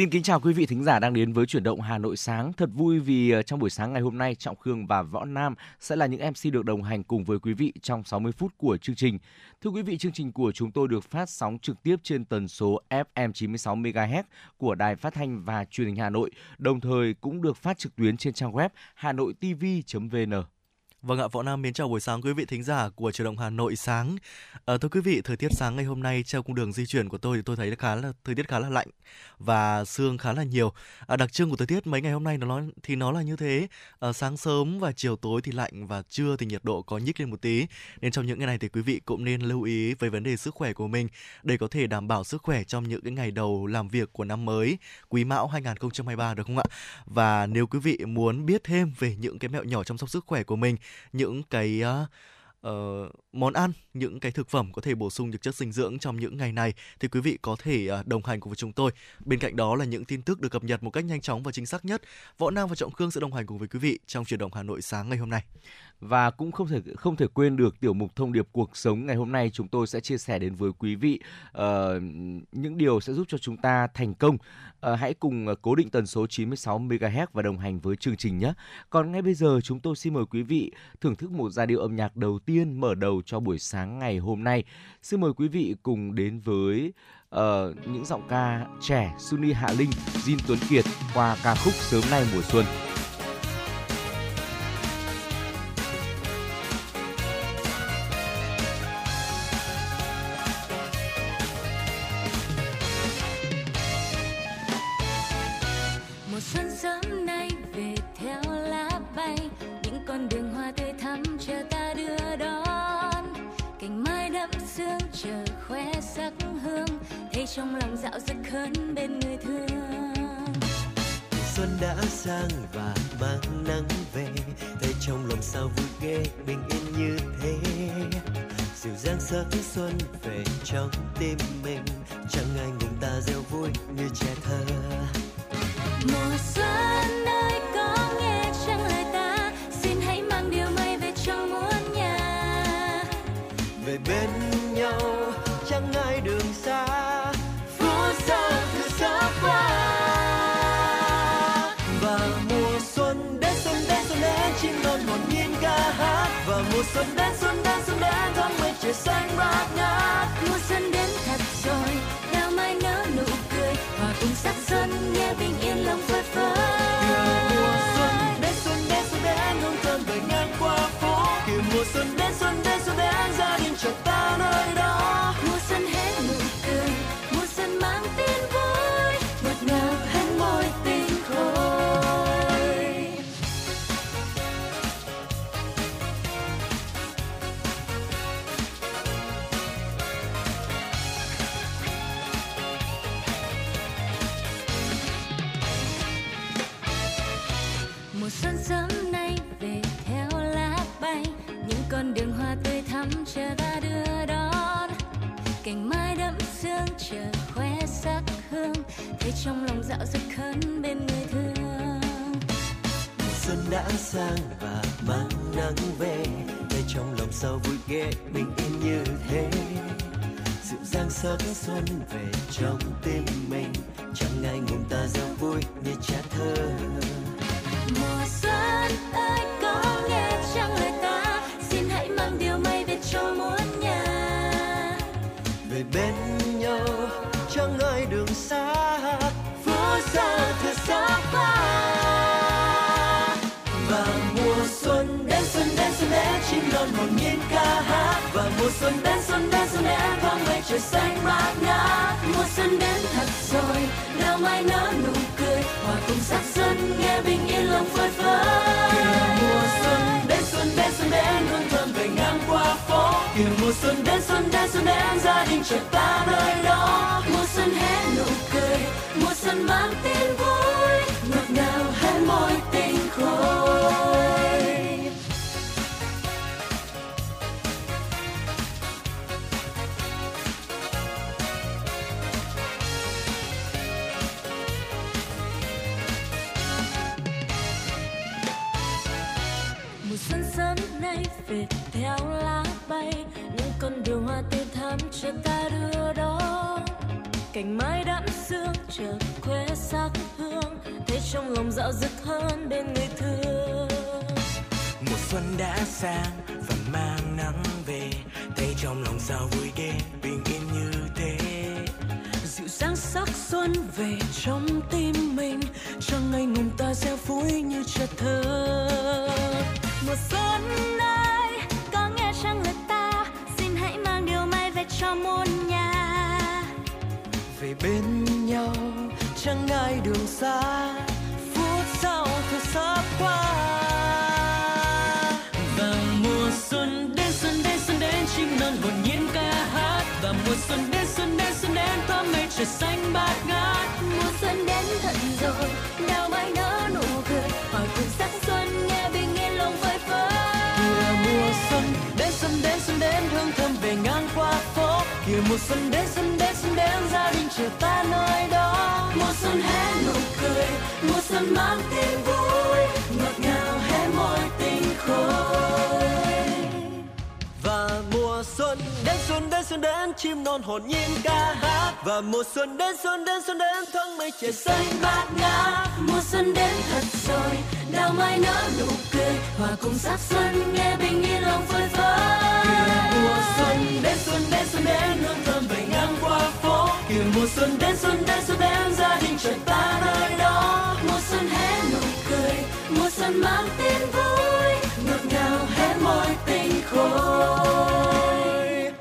Xin kính chào quý vị thính giả đang đến với chuyển động Hà Nội sáng. Thật vui vì ờ, trong buổi sáng ngày hôm nay Trọng Khương và Võ Nam sẽ là những MC được đồng hành cùng với quý vị trong 60 phút của chương trình. Thưa quý vị, chương trình của chúng tôi được phát sóng trực tiếp trên tần số FM 96 MHz của Đài Phát thanh và Truyền hình Hà Nội, đồng thời cũng được phát trực tuyến trên trang web hanoitv.vn. Vâng ạ, Võ Nam mến chào buổi sáng quý vị thính giả của Truyền động Hà Nội sáng. À, thưa quý vị, thời tiết sáng ngày hôm nay trên cung đường di chuyển của tôi thì tôi thấy khá là thời tiết khá là lạnh và sương khá là nhiều. À, đặc trưng của thời tiết mấy ngày hôm nay nó nói thì nó là như thế. À, sáng sớm và chiều tối thì lạnh và trưa thì nhiệt độ có nhích lên một tí. Nên trong những ngày này thì quý vị cũng nên lưu ý về vấn đề sức khỏe của mình để có thể đảm bảo sức khỏe trong những cái ngày đầu làm việc của năm mới Quý Mão 2023 được không ạ? Và nếu quý vị muốn biết thêm về những cái mẹo nhỏ chăm sóc sức khỏe của mình những cái uh, uh, món ăn, những cái thực phẩm có thể bổ sung được chất dinh dưỡng trong những ngày này thì quý vị có thể uh, đồng hành cùng với chúng tôi. Bên cạnh đó là những tin tức được cập nhật một cách nhanh chóng và chính xác nhất. Võ Nam và Trọng Khương sẽ đồng hành cùng với quý vị trong chuyển động Hà Nội sáng ngày hôm nay và cũng không thể không thể quên được tiểu mục thông điệp cuộc sống ngày hôm nay chúng tôi sẽ chia sẻ đến với quý vị uh, những điều sẽ giúp cho chúng ta thành công. Uh, hãy cùng à, cố định tần số 96 MHz và đồng hành với chương trình nhé. Còn ngay bây giờ chúng tôi xin mời quý vị thưởng thức một giai điệu âm nhạc đầu tiên mở đầu cho buổi sáng ngày hôm nay. Xin mời quý vị cùng đến với uh, những giọng ca trẻ Sunny Hạ Linh, Jin Tuấn Kiệt qua ca khúc Sớm nay mùa xuân. Trong lòng dạo dực hơn bên người thương. Xuân đã sang và mang nắng về thấy trong lòng sao vui ghê bình yên như thế. Dịu dàng sắc xuân về trong tim mình chẳng ai ngừng ta reo vui như trẻ thơ. Mùa xuân xuân đến xuân đến xuân đến thoáng mây trời xanh bát ngát. Mùa xuân đến thật cành mai đẫm sương chờ khoe sắc hương. Thấy trong lòng dạo dực hơn bên người thương. Xuân đã sang và mang nắng về. Thấy trong lòng sao vui ghê bình yên như thế. Dịu dàng sắc xuân về trong tim mình. Chẳng ai ngùng ta giao vui như trẻ thơ. Mùa xuân ơi có nghe chẳng lời người bên nhau chẳng ai đường xa, phố xa thật xa quá và mùa xuân đến xuân đến xuân đến, chim non hồn nhiên ca hát. Và mùa xuân đến xuân đến xuân đến thoáng mây trời xanh mát ngát. Mùa xuân đến thật rồi đào mai nở nụ cười. Hòa cùng sắc xuân, nghe bình yên lòng phơi phới. Mùa xuân xuân đến xuân đến, hương thơm về ngang qua phố. Kìa mùa xuân đến xuân đến xuân đến, gia đình chợt ta nơi đó. Mùa xuân hé nụ cười, mùa xuân mang tin vui về theo lá bay, những con đường hoa tươi thắm chờ ta đưa đó. Cành mai đẫm sương chợt khoe sắc hương, thấy trong lòng dạo dực hơn bên người thương. Mùa xuân đã sang và mang nắng về, thấy trong lòng sao vui ghê, bình yên như thế. Dịu dàng sắc xuân về trong tim mình, cho ngày ngùng bên nhau chẳng ngại đường xa phút sau thật sắp qua và mùa xuân đến xuân đến xuân đến chim non hồn nhiên ca hát và mùa xuân đến xuân đến xuân đến thoáng mây trời xanh bát ngát mùa xuân đến thật rồi đào mai nở nụ cười hòa cùng sắc xuân nghe bình yên lòng phơi phới kìa mùa xuân đến xuân đến xuân đến hương thơm về ngang qua phố kìa mùa xuân đến gia đình chờ ta nơi đó. Mùa xuân hé nụ cười, mùa xuân mang tin vui. Ngọt ngào hé môi tình khôi. Và mùa xuân đến xuân đến xuân đến, chim non hồn nhiên ca hát. Và mùa xuân đến xuân đến xuân đến thoáng mây trời xanh bát ngát. Mùa xuân đến thật rồi, đào mai nở nụ cười. Hòa cùng sắc xuân, nghe bình yên lòng phơi phới. Mùa xuân đến xuân đến xuân đến, hương thơm về ngang qua kìa mùa xuân đến xuân đến xuân đến, gia đình chờ ta nơi đó. Mùa xuân hé nụ cười, mùa xuân mang tin vui, ngọt ngào hé môi tình khôi.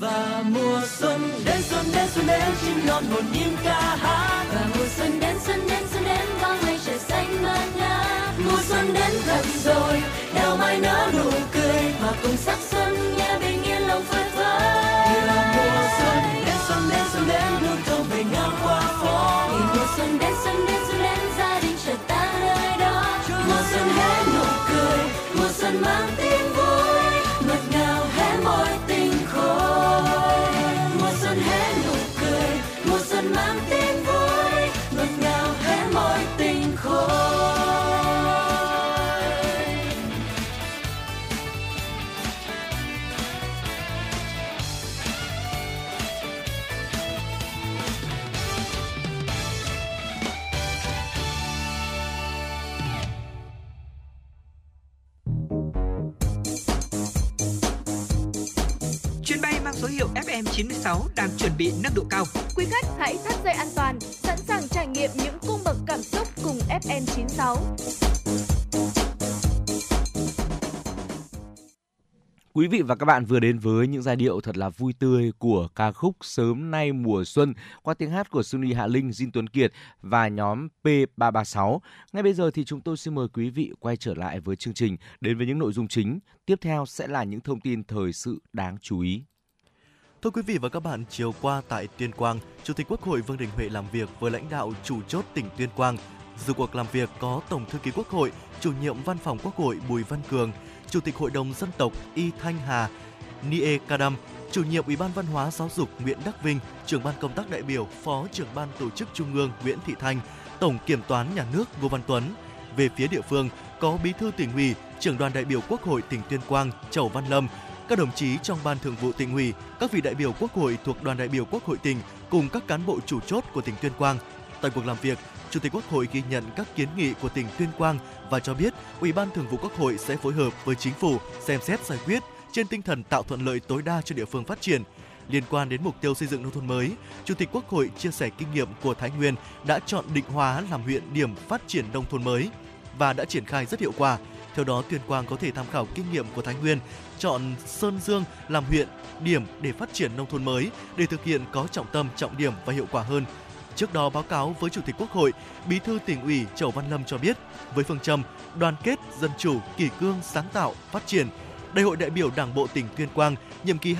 Và mùa xuân đến xuân đến xuân đến, chim non hồn nhiên ca hát. Và mùa xuân đến xuân đến xuân đến bao mây trời xanh mơn ngát. Mùa xuân đến thật rồi, đào mai nở nụ cười. Hòa cùng sắc xuân, nghe bình yên lòng phơi Quý vị và các bạn vừa đến với những giai điệu thật là vui tươi của ca khúc Sớm nay mùa xuân qua tiếng hát của Sunny Hạ Linh, Jin Tuấn Kiệt và nhóm P336. Ngay bây giờ thì chúng tôi xin mời quý vị quay trở lại với chương trình đến với những nội dung chính. Tiếp theo sẽ là những thông tin thời sự đáng chú ý. Thưa quý vị và các bạn, chiều qua tại Tuyên Quang, Chủ tịch Quốc hội Vương Đình Huệ làm việc với lãnh đạo chủ chốt tỉnh Tuyên Quang. Dự cuộc làm việc có Tổng thư ký Quốc hội, Chủ nhiệm Văn phòng Quốc hội Bùi Văn Cường, Chủ tịch Hội đồng Dân tộc Y Thanh Hà, Nie Kadam, Chủ nhiệm Ủy ban Văn hóa Giáo dục Nguyễn Đắc Vinh, Trưởng ban công tác đại biểu, Phó trưởng ban tổ chức Trung ương Nguyễn Thị Thanh, Tổng Kiểm toán Nhà nước Ngô Văn Tuấn. Về phía địa phương, có Bí thư tỉnh ủy, Trưởng đoàn đại biểu Quốc hội tỉnh Tuyên Quang Chẩu Văn Lâm, các đồng chí trong ban thường vụ tỉnh ủy, các vị đại biểu Quốc hội thuộc đoàn đại biểu Quốc hội tỉnh cùng các cán bộ chủ chốt của tỉnh Tuyên Quang. Tại cuộc làm việc, Chủ tịch Quốc hội ghi nhận các kiến nghị của tỉnh Tuyên Quang và cho biết Ủy ban Thường vụ Quốc hội sẽ phối hợp với chính phủ xem xét giải quyết trên tinh thần tạo thuận lợi tối đa cho địa phương phát triển. Liên quan đến mục tiêu xây dựng nông thôn mới, Chủ tịch Quốc hội chia sẻ kinh nghiệm của Thái Nguyên đã chọn Định Hóa làm huyện điểm phát triển nông thôn mới và đã triển khai rất hiệu quả. Theo đó, Tuyên Quang có thể tham khảo kinh nghiệm của Thái Nguyên, chọn Sơn Dương làm huyện điểm để phát triển nông thôn mới để thực hiện có trọng tâm, trọng điểm và hiệu quả hơn. Trước đó báo cáo với Chủ tịch Quốc hội, Bí thư tỉnh ủy Chẩu Văn Lâm cho biết, với phương châm đoàn kết, dân chủ, kỷ cương, sáng tạo, phát triển, Đại hội đại biểu Đảng bộ tỉnh Tuyên Quang nhiệm kỳ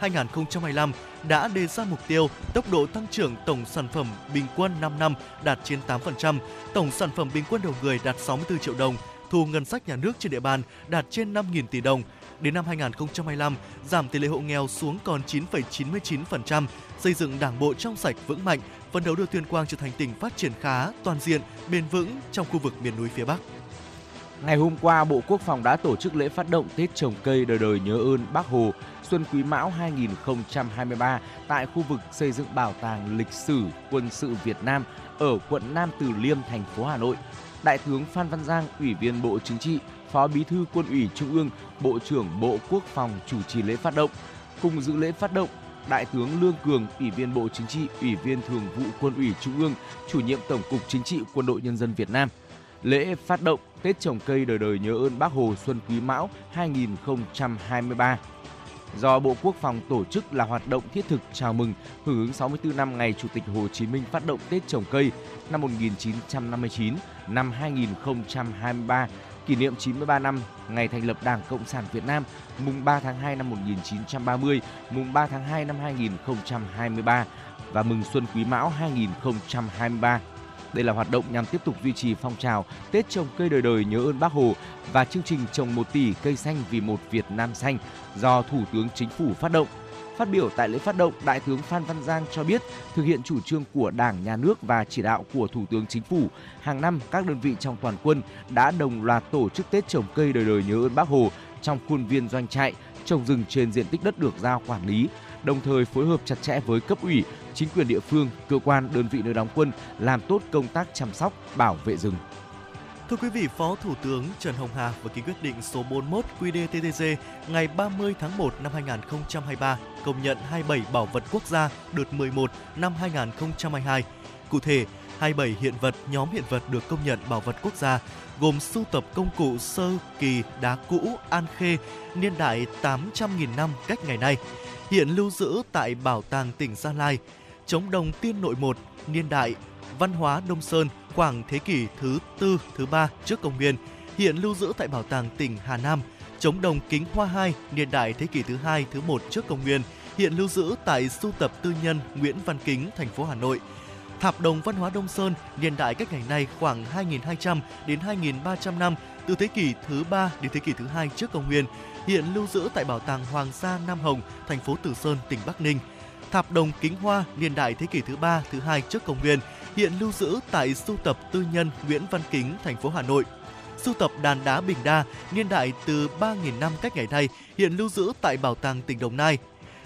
2020-2025 đã đề ra mục tiêu tốc độ tăng trưởng tổng sản phẩm bình quân 5 năm đạt trên 8%, tổng sản phẩm bình quân đầu người đạt 64 triệu đồng, thu ngân sách nhà nước trên địa bàn đạt trên 5.000 tỷ đồng. Đến năm 2025, giảm tỷ lệ hộ nghèo xuống còn 9,99%, xây dựng đảng bộ trong sạch vững mạnh, phấn đấu đưa Tuyên Quang trở thành tỉnh phát triển khá, toàn diện, bền vững trong khu vực miền núi phía Bắc. Ngày hôm qua, Bộ Quốc phòng đã tổ chức lễ phát động Tết trồng cây đời đời nhớ ơn Bác Hồ Xuân Quý Mão 2023 tại khu vực xây dựng Bảo tàng Lịch sử Quân sự Việt Nam ở quận Nam Từ Liêm, thành phố Hà Nội. Đại tướng Phan Văn Giang, Ủy viên Bộ Chính trị, Phó Bí thư Quân ủy Trung ương, Bộ trưởng Bộ Quốc phòng chủ trì lễ phát động. Cùng dự lễ phát động, Đại tướng Lương Cường, Ủy viên Bộ Chính trị, Ủy viên Thường vụ Quân ủy Trung ương, Chủ nhiệm Tổng cục Chính trị Quân đội Nhân dân Việt Nam. Lễ phát động Tết trồng cây đời đời nhớ ơn Bác Hồ Xuân Quý Mão 2023 do Bộ Quốc phòng tổ chức là hoạt động thiết thực chào mừng hưởng ứng 64 năm ngày Chủ tịch Hồ Chí Minh phát động Tết trồng cây năm 1959 năm 2023 kỷ niệm 93 năm ngày thành lập Đảng Cộng sản Việt Nam, mùng 3 tháng 2 năm 1930, mùng 3 tháng 2 năm 2023 và mừng Xuân Quý Mão 2023. Đây là hoạt động nhằm tiếp tục duy trì phong trào Tết trồng cây đời đời nhớ ơn Bác Hồ và chương trình trồng 1 tỷ cây xanh vì một Việt Nam xanh do Thủ tướng Chính phủ phát động. Phát biểu tại lễ phát động, Đại tướng Phan Văn Giang cho biết, thực hiện chủ trương của Đảng, Nhà nước và chỉ đạo của Thủ tướng Chính phủ, hàng năm các đơn vị trong toàn quân đã đồng loạt tổ chức Tết trồng cây đời đời nhớ ơn Bác Hồ trong khuôn viên doanh trại, trồng rừng trên diện tích đất được giao quản lý, đồng thời phối hợp chặt chẽ với cấp ủy, chính quyền địa phương, cơ quan, đơn vị nơi đóng quân làm tốt công tác chăm sóc, bảo vệ rừng. Thưa quý vị, Phó Thủ tướng Trần Hồng Hà vừa ký quyết định số 41 QĐ-TTG ngày 30 tháng 1 năm 2023 công nhận 27 bảo vật quốc gia đợt 11 năm 2022. Cụ thể, 27 hiện vật, nhóm hiện vật được công nhận bảo vật quốc gia gồm sưu tập công cụ sơ kỳ đá cũ An Khê niên đại 800.000 năm cách ngày nay, hiện lưu giữ tại Bảo tàng tỉnh Gia Lai, chống đồng tiên nội 1 niên đại văn hóa Đông Sơn khoảng thế kỷ thứ tư, thứ ba trước công nguyên, hiện lưu giữ tại Bảo tàng tỉnh Hà Nam, chống đồng kính hoa 2 niên đại thế kỷ thứ hai, thứ một trước công nguyên, hiện lưu giữ tại sưu tập tư nhân Nguyễn Văn Kính, thành phố Hà Nội. Tháp đồng văn hóa Đông Sơn niên đại cách ngày nay khoảng 2.200 đến 2.300 năm, từ thế kỷ thứ ba đến thế kỷ thứ hai trước công nguyên, hiện lưu giữ tại Bảo tàng Hoàng gia Nam Hồng, thành phố Từ Sơn, tỉnh Bắc Ninh. Tháp đồng kính hoa niên đại thế kỷ thứ ba, thứ hai trước công nguyên, hiện lưu giữ tại sưu tập tư nhân Nguyễn Văn Kính, thành phố Hà Nội. Sưu tập đàn đá Bình Đa niên đại từ 3.000 năm cách ngày nay hiện lưu giữ tại Bảo tàng tỉnh Đồng Nai.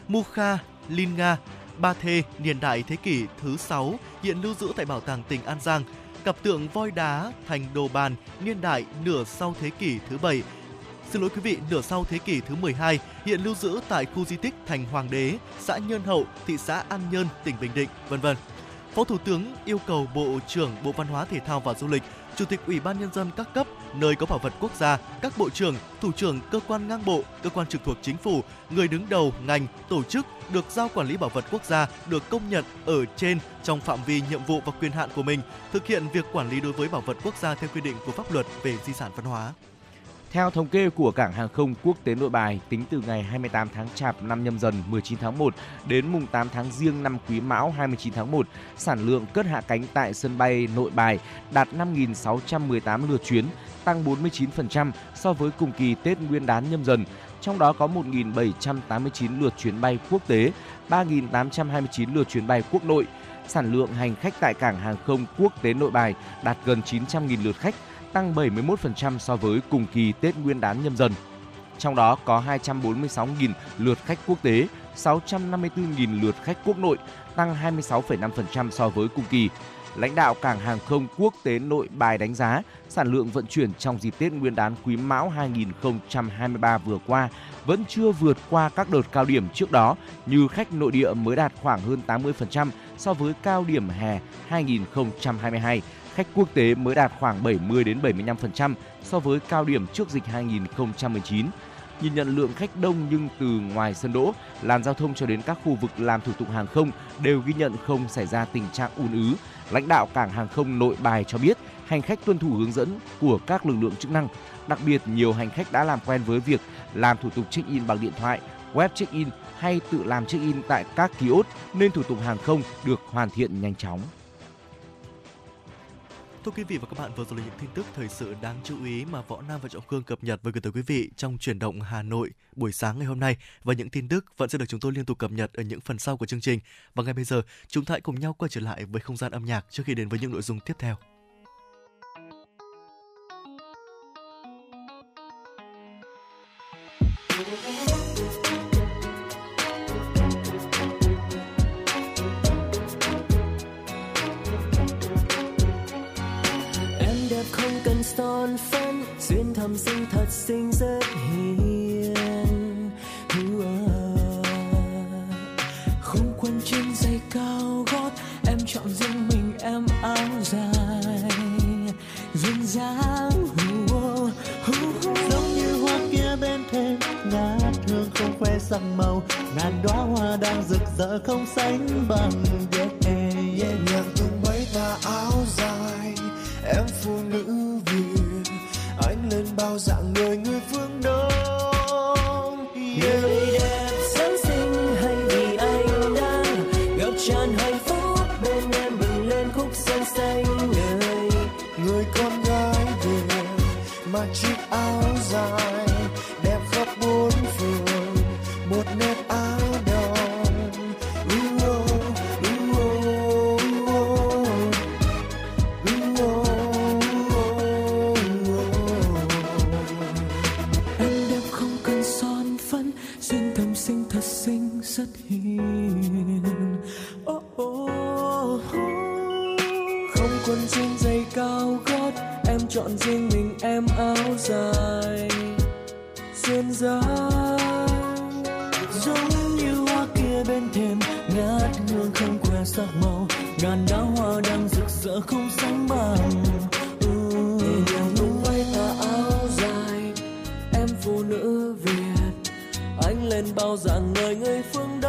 Mukha, Linga, Ba Thê niên đại thế kỷ thứ 6 hiện lưu giữ tại Bảo tàng tỉnh An Giang. Cặp tượng voi đá thành đồ bàn niên đại nửa sau thế kỷ thứ 7 Xin lỗi quý vị, nửa sau thế kỷ thứ 12 hiện lưu giữ tại khu di tích Thành Hoàng Đế, xã Nhơn Hậu, thị xã An Nhơn, tỉnh Bình Định, vân vân. Phó Thủ tướng yêu cầu Bộ trưởng Bộ Văn hóa Thể thao và Du lịch, Chủ tịch Ủy ban nhân dân các cấp nơi có bảo vật quốc gia, các bộ trưởng, thủ trưởng cơ quan ngang bộ, cơ quan trực thuộc chính phủ, người đứng đầu ngành, tổ chức được giao quản lý bảo vật quốc gia được công nhận ở trên trong phạm vi nhiệm vụ và quyền hạn của mình, thực hiện việc quản lý đối với bảo vật quốc gia theo quy định của pháp luật về di sản văn hóa. Theo thống kê của Cảng hàng không quốc tế Nội Bài, tính từ ngày 28 tháng Chạp năm nhâm dần 19 tháng 1 đến mùng 8 tháng Giêng năm Quý Mão 29 tháng 1, sản lượng cất hạ cánh tại sân bay Nội Bài đạt 5.618 lượt chuyến, tăng 49% so với cùng kỳ Tết Nguyên đán nhâm dần. Trong đó có 1.789 lượt chuyến bay quốc tế, 3.829 lượt chuyến bay quốc nội. Sản lượng hành khách tại Cảng hàng không quốc tế Nội Bài đạt gần 900.000 lượt khách, tăng 71% so với cùng kỳ Tết Nguyên đán nhâm dần. Trong đó có 246.000 lượt khách quốc tế, 654.000 lượt khách quốc nội, tăng 26,5% so với cùng kỳ. Lãnh đạo Cảng hàng không quốc tế Nội Bài đánh giá sản lượng vận chuyển trong dịp Tết Nguyên đán Quý Mão 2023 vừa qua vẫn chưa vượt qua các đợt cao điểm trước đó như khách nội địa mới đạt khoảng hơn 80% so với cao điểm hè 2022 khách quốc tế mới đạt khoảng 70 đến 75% so với cao điểm trước dịch 2019. Nhìn nhận lượng khách đông nhưng từ ngoài sân đỗ, làn giao thông cho đến các khu vực làm thủ tục hàng không đều ghi nhận không xảy ra tình trạng ùn ứ. Lãnh đạo cảng hàng không Nội Bài cho biết, hành khách tuân thủ hướng dẫn của các lực lượng chức năng. Đặc biệt, nhiều hành khách đã làm quen với việc làm thủ tục check-in bằng điện thoại, web check-in hay tự làm check-in tại các kiosk nên thủ tục hàng không được hoàn thiện nhanh chóng. Thưa quý vị và các bạn, vừa rồi là những tin tức thời sự đáng chú ý mà Võ Nam và Trọng Khương cập nhật và gửi tới quý vị trong chuyển động Hà Nội buổi sáng ngày hôm nay. Và những tin tức vẫn sẽ được chúng tôi liên tục cập nhật ở những phần sau của chương trình. Và ngay bây giờ, chúng ta hãy cùng nhau quay trở lại với không gian âm nhạc trước khi đến với những nội dung tiếp theo. giống như hoa kia bên thềm, ngát hương không que sắc màu. Ngàn đóa hoa đang rực rỡ không sánh bằng. Phụ nữ Việt. Anh lên bao dạng người người phương Đông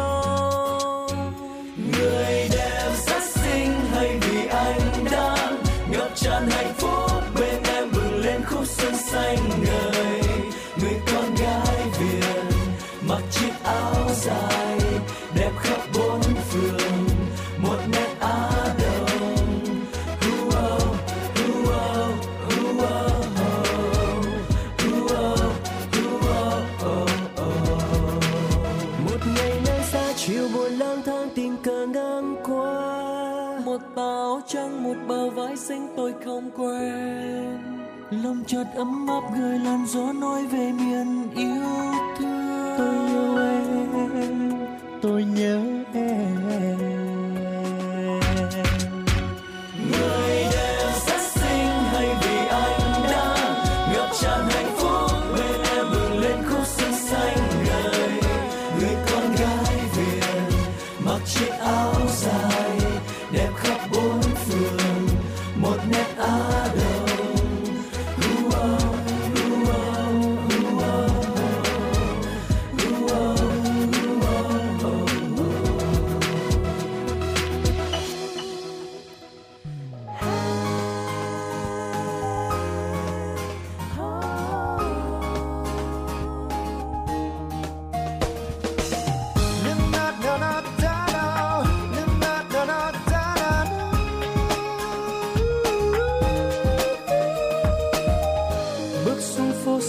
sinh tôi không quên. Lòng chợt ấm áp người làn gió nói về miền yêu thương. Tôi yêu em, tôi nhớ em.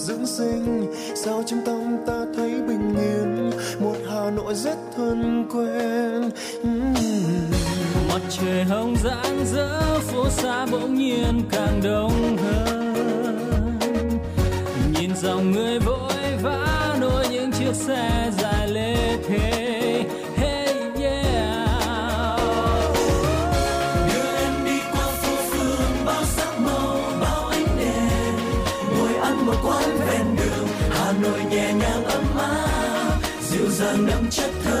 dưỡng sinh. Sao trong tâm ta thấy bình yên? Một hà nội rất thân quen. Mm. mặt trời hồng rạng rỡ, phố xa bỗng nhiên càng đông hơn. Nhìn dòng người vội vã, nối những chiếc xe dài lê thế dịu đậm chất thơ.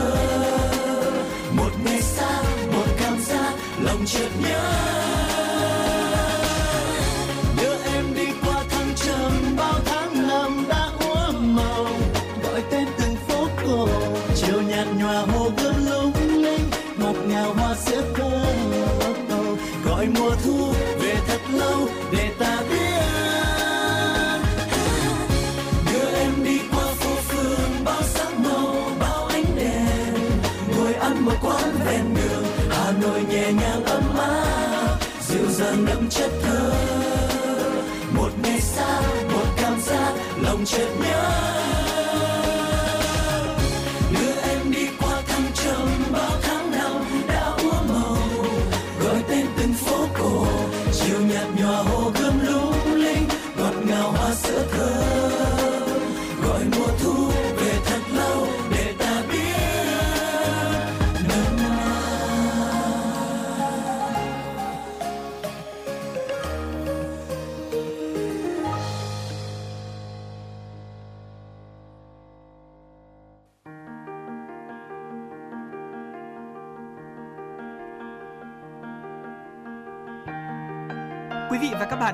Dàng chất thơ. Một ngày xa một cảm giác lòng chợt nhớ.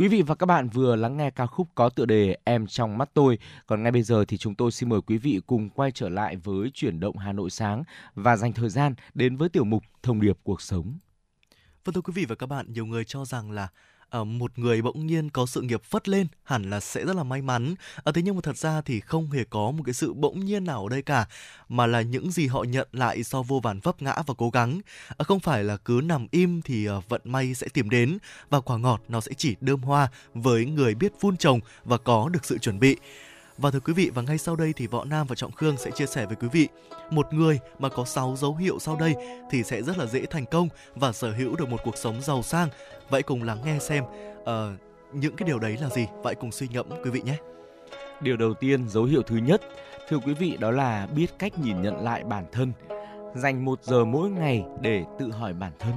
Quý vị và các bạn vừa lắng nghe ca khúc có tựa đề Em trong mắt tôi. Còn ngay bây giờ thì chúng tôi xin mời quý vị cùng quay trở lại với chuyển động Hà Nội sáng và dành thời gian đến với tiểu mục Thông điệp cuộc sống. Vâng thưa quý vị và các bạn, nhiều người cho rằng là Ờ, một người bỗng nhiên có sự nghiệp phất lên hẳn là sẽ rất là may mắn. Ờ, thế nhưng mà thật ra thì không hề có một cái sự bỗng nhiên nào ở đây cả, mà là những gì họ nhận lại sau vô vàn vấp ngã và cố gắng. Ờ, không phải là cứ nằm im thì ờ, vận may sẽ tìm đến và quả ngọt nó sẽ chỉ đơm hoa với người biết vun trồng và có được sự chuẩn bị. Và thưa quý vị, và ngay sau đây thì Võ Nam và Trọng Khương sẽ chia sẻ với quý vị một người mà có 6 dấu hiệu sau đây thì sẽ rất là dễ thành công và sở hữu được một cuộc sống giàu sang. Vậy cùng lắng nghe xem uh, những cái điều đấy là gì. Vậy cùng suy ngẫm quý vị nhé. Điều đầu tiên, dấu hiệu thứ nhất, thưa quý vị đó là biết cách nhìn nhận lại bản thân. Dành một giờ mỗi ngày để tự hỏi bản thân,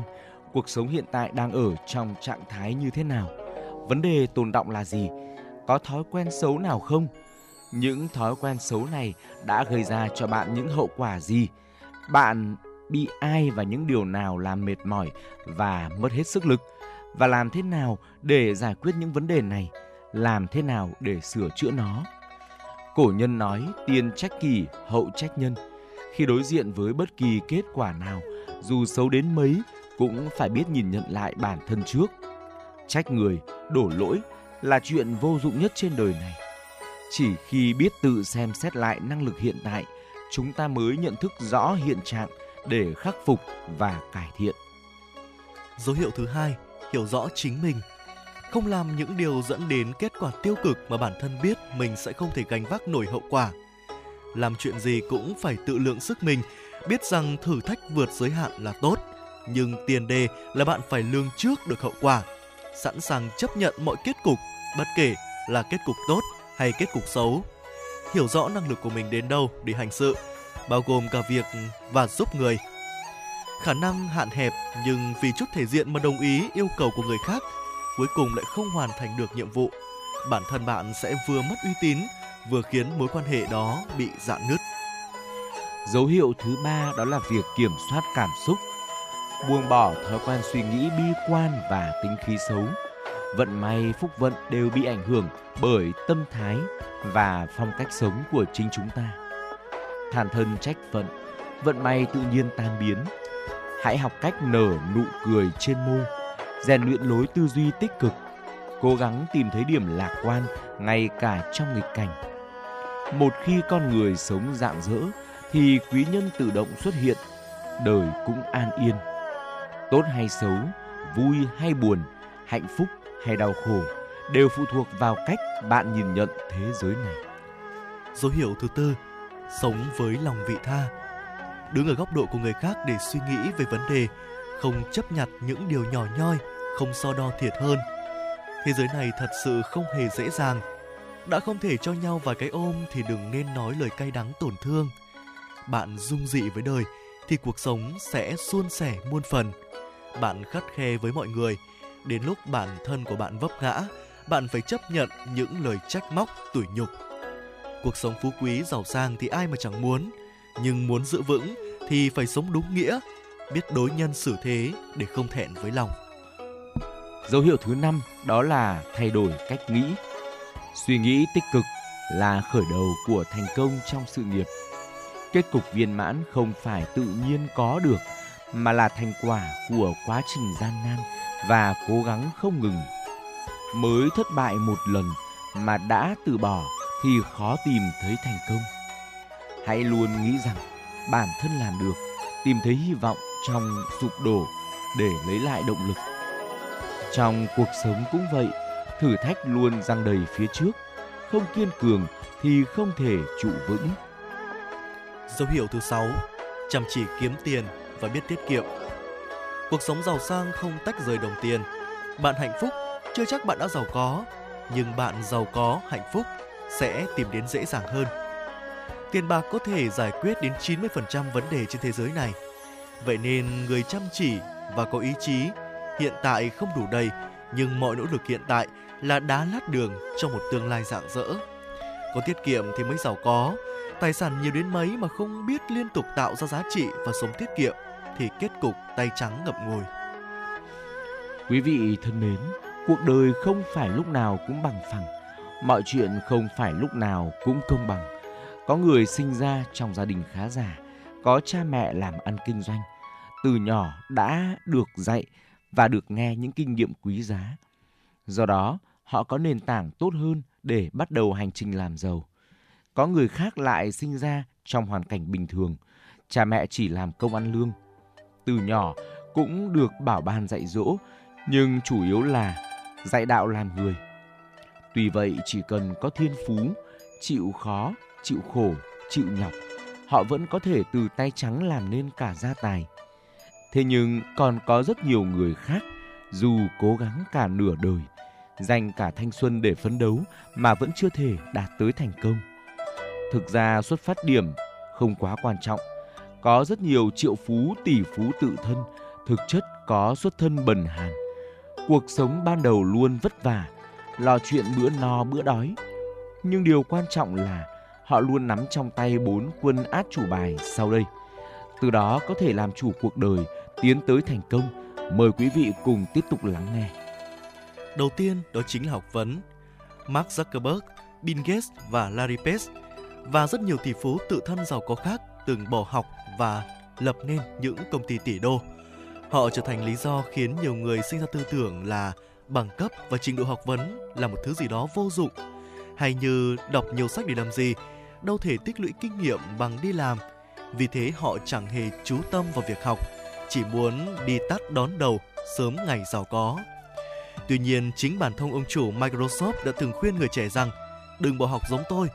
cuộc sống hiện tại đang ở trong trạng thái như thế nào? Vấn đề tồn động là gì? Có thói quen xấu nào không? Những thói quen xấu này đã gây ra cho bạn những hậu quả gì? Bạn bị ai và những điều nào làm mệt mỏi và mất hết sức lực? Và làm thế nào để giải quyết những vấn đề này? Làm thế nào để sửa chữa nó? Cổ nhân nói tiên trách kỳ, hậu trách nhân. Khi đối diện với bất kỳ kết quả nào, dù xấu đến mấy, cũng phải biết nhìn nhận lại bản thân trước. Trách người, đổ lỗi là chuyện vô dụng nhất trên đời này. Chỉ khi biết tự xem xét lại năng lực hiện tại, chúng ta mới nhận thức rõ hiện trạng để khắc phục và cải thiện. Dấu hiệu thứ hai, hiểu rõ chính mình. Không làm những điều dẫn đến kết quả tiêu cực mà bản thân biết mình sẽ không thể gánh vác nổi hậu quả. Làm chuyện gì cũng phải tự lượng sức mình, biết rằng thử thách vượt giới hạn là tốt, nhưng tiền đề là bạn phải lương trước được hậu quả, sẵn sàng chấp nhận mọi kết cục, bất kể là kết cục tốt hay kết cục xấu. Hiểu rõ năng lực của mình đến đâu để hành sự, bao gồm cả việc và giúp người. Khả năng hạn hẹp nhưng vì chút thể diện mà đồng ý yêu cầu của người khác, cuối cùng lại không hoàn thành được nhiệm vụ. Bản thân bạn sẽ vừa mất uy tín, vừa khiến mối quan hệ đó bị dạn nứt. Dấu hiệu thứ ba đó là việc kiểm soát cảm xúc. Buông bỏ thói quen suy nghĩ bi quan và tính khí xấu. Vận may, phúc vận đều bị ảnh hưởng bởi tâm thái và phong cách sống của chính chúng ta. than thân trách phận, vận may tự nhiên tan biến. Hãy học cách nở nụ cười trên môi, rèn luyện lối tư duy tích cực, cố gắng tìm thấy điểm lạc quan ngay cả trong nghịch cảnh. Một khi con người sống rạng rỡ thì quý nhân tự động xuất hiện, đời cũng an yên. Tốt hay xấu, vui hay buồn, hạnh phúc hay đau khổ đều phụ thuộc vào cách bạn nhìn nhận thế giới này. Dấu hiệu thứ tư, sống với lòng vị tha. Đứng ở góc độ của người khác để suy nghĩ về vấn đề, không chấp nhặt những điều nhỏ nhoi, không so đo thiệt hơn. Thế giới này thật sự không hề dễ dàng. Đã không thể cho nhau vài cái ôm thì đừng nên nói lời cay đắng tổn thương. Bạn dung dị với đời thì cuộc sống sẽ suôn sẻ muôn phần. Bạn khắt khe với mọi người, đến lúc bản thân của bạn vấp ngã, bạn phải chấp nhận những lời trách móc, tủi nhục. Cuộc sống phú quý giàu sang thì ai mà chẳng muốn, nhưng muốn giữ vững thì phải sống đúng nghĩa, biết đối nhân xử thế để không thẹn với lòng. Dấu hiệu thứ năm đó là thay đổi cách nghĩ. Suy nghĩ tích cực là khởi đầu của thành công trong sự nghiệp. Kết cục viên mãn không phải tự nhiên có được mà là thành quả của quá trình gian nan và cố gắng không ngừng. Mới thất bại một lần mà đã từ bỏ thì khó tìm thấy thành công. Hãy luôn nghĩ rằng bản thân làm được, tìm thấy hy vọng trong sụp đổ để lấy lại động lực. Trong cuộc sống cũng vậy, thử thách luôn răng đầy phía trước, không kiên cường thì không thể trụ vững. Dấu hiệu thứ sáu, chăm chỉ kiếm tiền và biết tiết kiệm. Cuộc sống giàu sang không tách rời đồng tiền. Bạn hạnh phúc, chưa chắc bạn đã giàu có, nhưng bạn giàu có, hạnh phúc sẽ tìm đến dễ dàng hơn. Tiền bạc có thể giải quyết đến 90% vấn đề trên thế giới này. Vậy nên người chăm chỉ và có ý chí hiện tại không đủ đầy, nhưng mọi nỗ lực hiện tại là đá lát đường cho một tương lai rạng rỡ. Có tiết kiệm thì mới giàu có, tài sản nhiều đến mấy mà không biết liên tục tạo ra giá trị và sống tiết kiệm thì kết cục tay trắng ngậm ngùi. Quý vị thân mến, cuộc đời không phải lúc nào cũng bằng phẳng, mọi chuyện không phải lúc nào cũng công bằng. Có người sinh ra trong gia đình khá giả, có cha mẹ làm ăn kinh doanh, từ nhỏ đã được dạy và được nghe những kinh nghiệm quý giá. Do đó, họ có nền tảng tốt hơn để bắt đầu hành trình làm giàu. Có người khác lại sinh ra trong hoàn cảnh bình thường, cha mẹ chỉ làm công ăn lương. Từ nhỏ cũng được bảo ban dạy dỗ, nhưng chủ yếu là dạy đạo làm người. Tuy vậy chỉ cần có thiên phú, chịu khó, chịu khổ, chịu nhọc, họ vẫn có thể từ tay trắng làm nên cả gia tài. Thế nhưng còn có rất nhiều người khác dù cố gắng cả nửa đời, dành cả thanh xuân để phấn đấu mà vẫn chưa thể đạt tới thành công. Thực ra xuất phát điểm không quá quan trọng. Có rất nhiều triệu phú tỷ phú tự thân, thực chất có xuất thân bần hàn. Cuộc sống ban đầu luôn vất vả, lo chuyện bữa no bữa đói. Nhưng điều quan trọng là họ luôn nắm trong tay bốn quân át chủ bài sau đây. Từ đó có thể làm chủ cuộc đời, tiến tới thành công. Mời quý vị cùng tiếp tục lắng nghe. Đầu tiên đó chính là học vấn. Mark Zuckerberg, Bill Gates và Larry Page và rất nhiều tỷ phú tự thân giàu có khác từng bỏ học và lập nên những công ty tỷ đô. Họ trở thành lý do khiến nhiều người sinh ra tư tưởng là bằng cấp và trình độ học vấn là một thứ gì đó vô dụng, hay như đọc nhiều sách để làm gì, đâu thể tích lũy kinh nghiệm bằng đi làm. Vì thế họ chẳng hề chú tâm vào việc học, chỉ muốn đi tắt đón đầu sớm ngày giàu có. Tuy nhiên, chính bản thân ông chủ Microsoft đã từng khuyên người trẻ rằng đừng bỏ học giống tôi.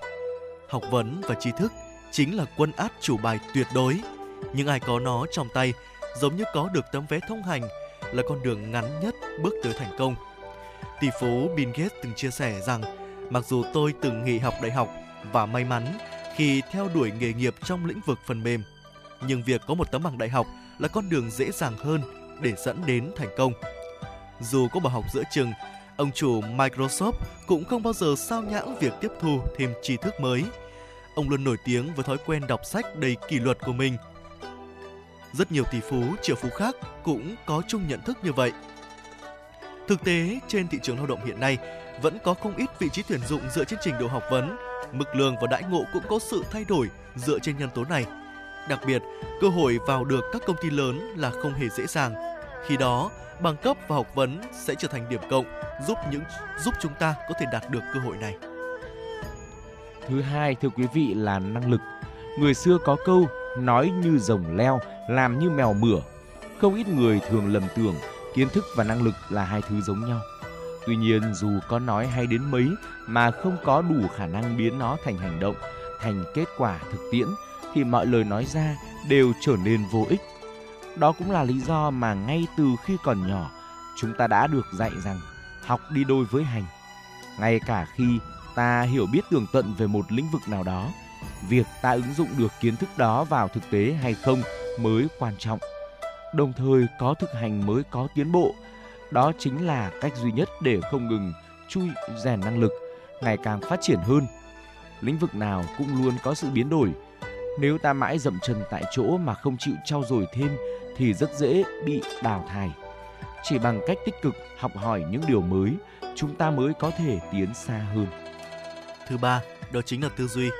Học vấn và tri thức chính là quân át chủ bài tuyệt đối, nhưng ai có nó trong tay giống như có được tấm vé thông hành là con đường ngắn nhất bước tới thành công. Tỷ phú Bill Gates từng chia sẻ rằng mặc dù tôi từng nghỉ học đại học và may mắn khi theo đuổi nghề nghiệp trong lĩnh vực phần mềm, nhưng việc có một tấm bằng đại học là con đường dễ dàng hơn để dẫn đến thành công. Dù có bỏ học giữa chừng, ông chủ Microsoft cũng không bao giờ sao nhãng việc tiếp thu thêm tri thức mới. Ông luôn nổi tiếng với thói quen đọc sách đầy kỷ luật của mình. Rất nhiều tỷ phú, triệu phú khác cũng có chung nhận thức như vậy. Thực tế, trên thị trường lao động hiện nay, vẫn có không ít vị trí tuyển dụng dựa trên trình độ học vấn, mức lương và đãi ngộ cũng có sự thay đổi dựa trên nhân tố này. Đặc biệt, cơ hội vào được các công ty lớn là không hề dễ dàng. Khi đó, bằng cấp và học vấn sẽ trở thành điểm cộng giúp những giúp chúng ta có thể đạt được cơ hội này. Thứ hai thưa quý vị là năng lực. Người xưa có câu nói như rồng leo, làm như mèo mửa. Không ít người thường lầm tưởng kiến thức và năng lực là hai thứ giống nhau. Tuy nhiên dù có nói hay đến mấy mà không có đủ khả năng biến nó thành hành động, thành kết quả thực tiễn thì mọi lời nói ra đều trở nên vô ích. Đó cũng là lý do mà ngay từ khi còn nhỏ, chúng ta đã được dạy rằng học đi đôi với hành. Ngay cả khi ta hiểu biết tường tận về một lĩnh vực nào đó, việc ta ứng dụng được kiến thức đó vào thực tế hay không mới quan trọng. Đồng thời có thực hành mới có tiến bộ. Đó chính là cách duy nhất để không ngừng chui rèn năng lực, ngày càng phát triển hơn. Lĩnh vực nào cũng luôn có sự biến đổi. Nếu ta mãi dậm chân tại chỗ mà không chịu trau dồi thêm thì rất dễ bị đào thải. Chỉ bằng cách tích cực học hỏi những điều mới, chúng ta mới có thể tiến xa hơn. Thứ ba, đó chính là tư duy.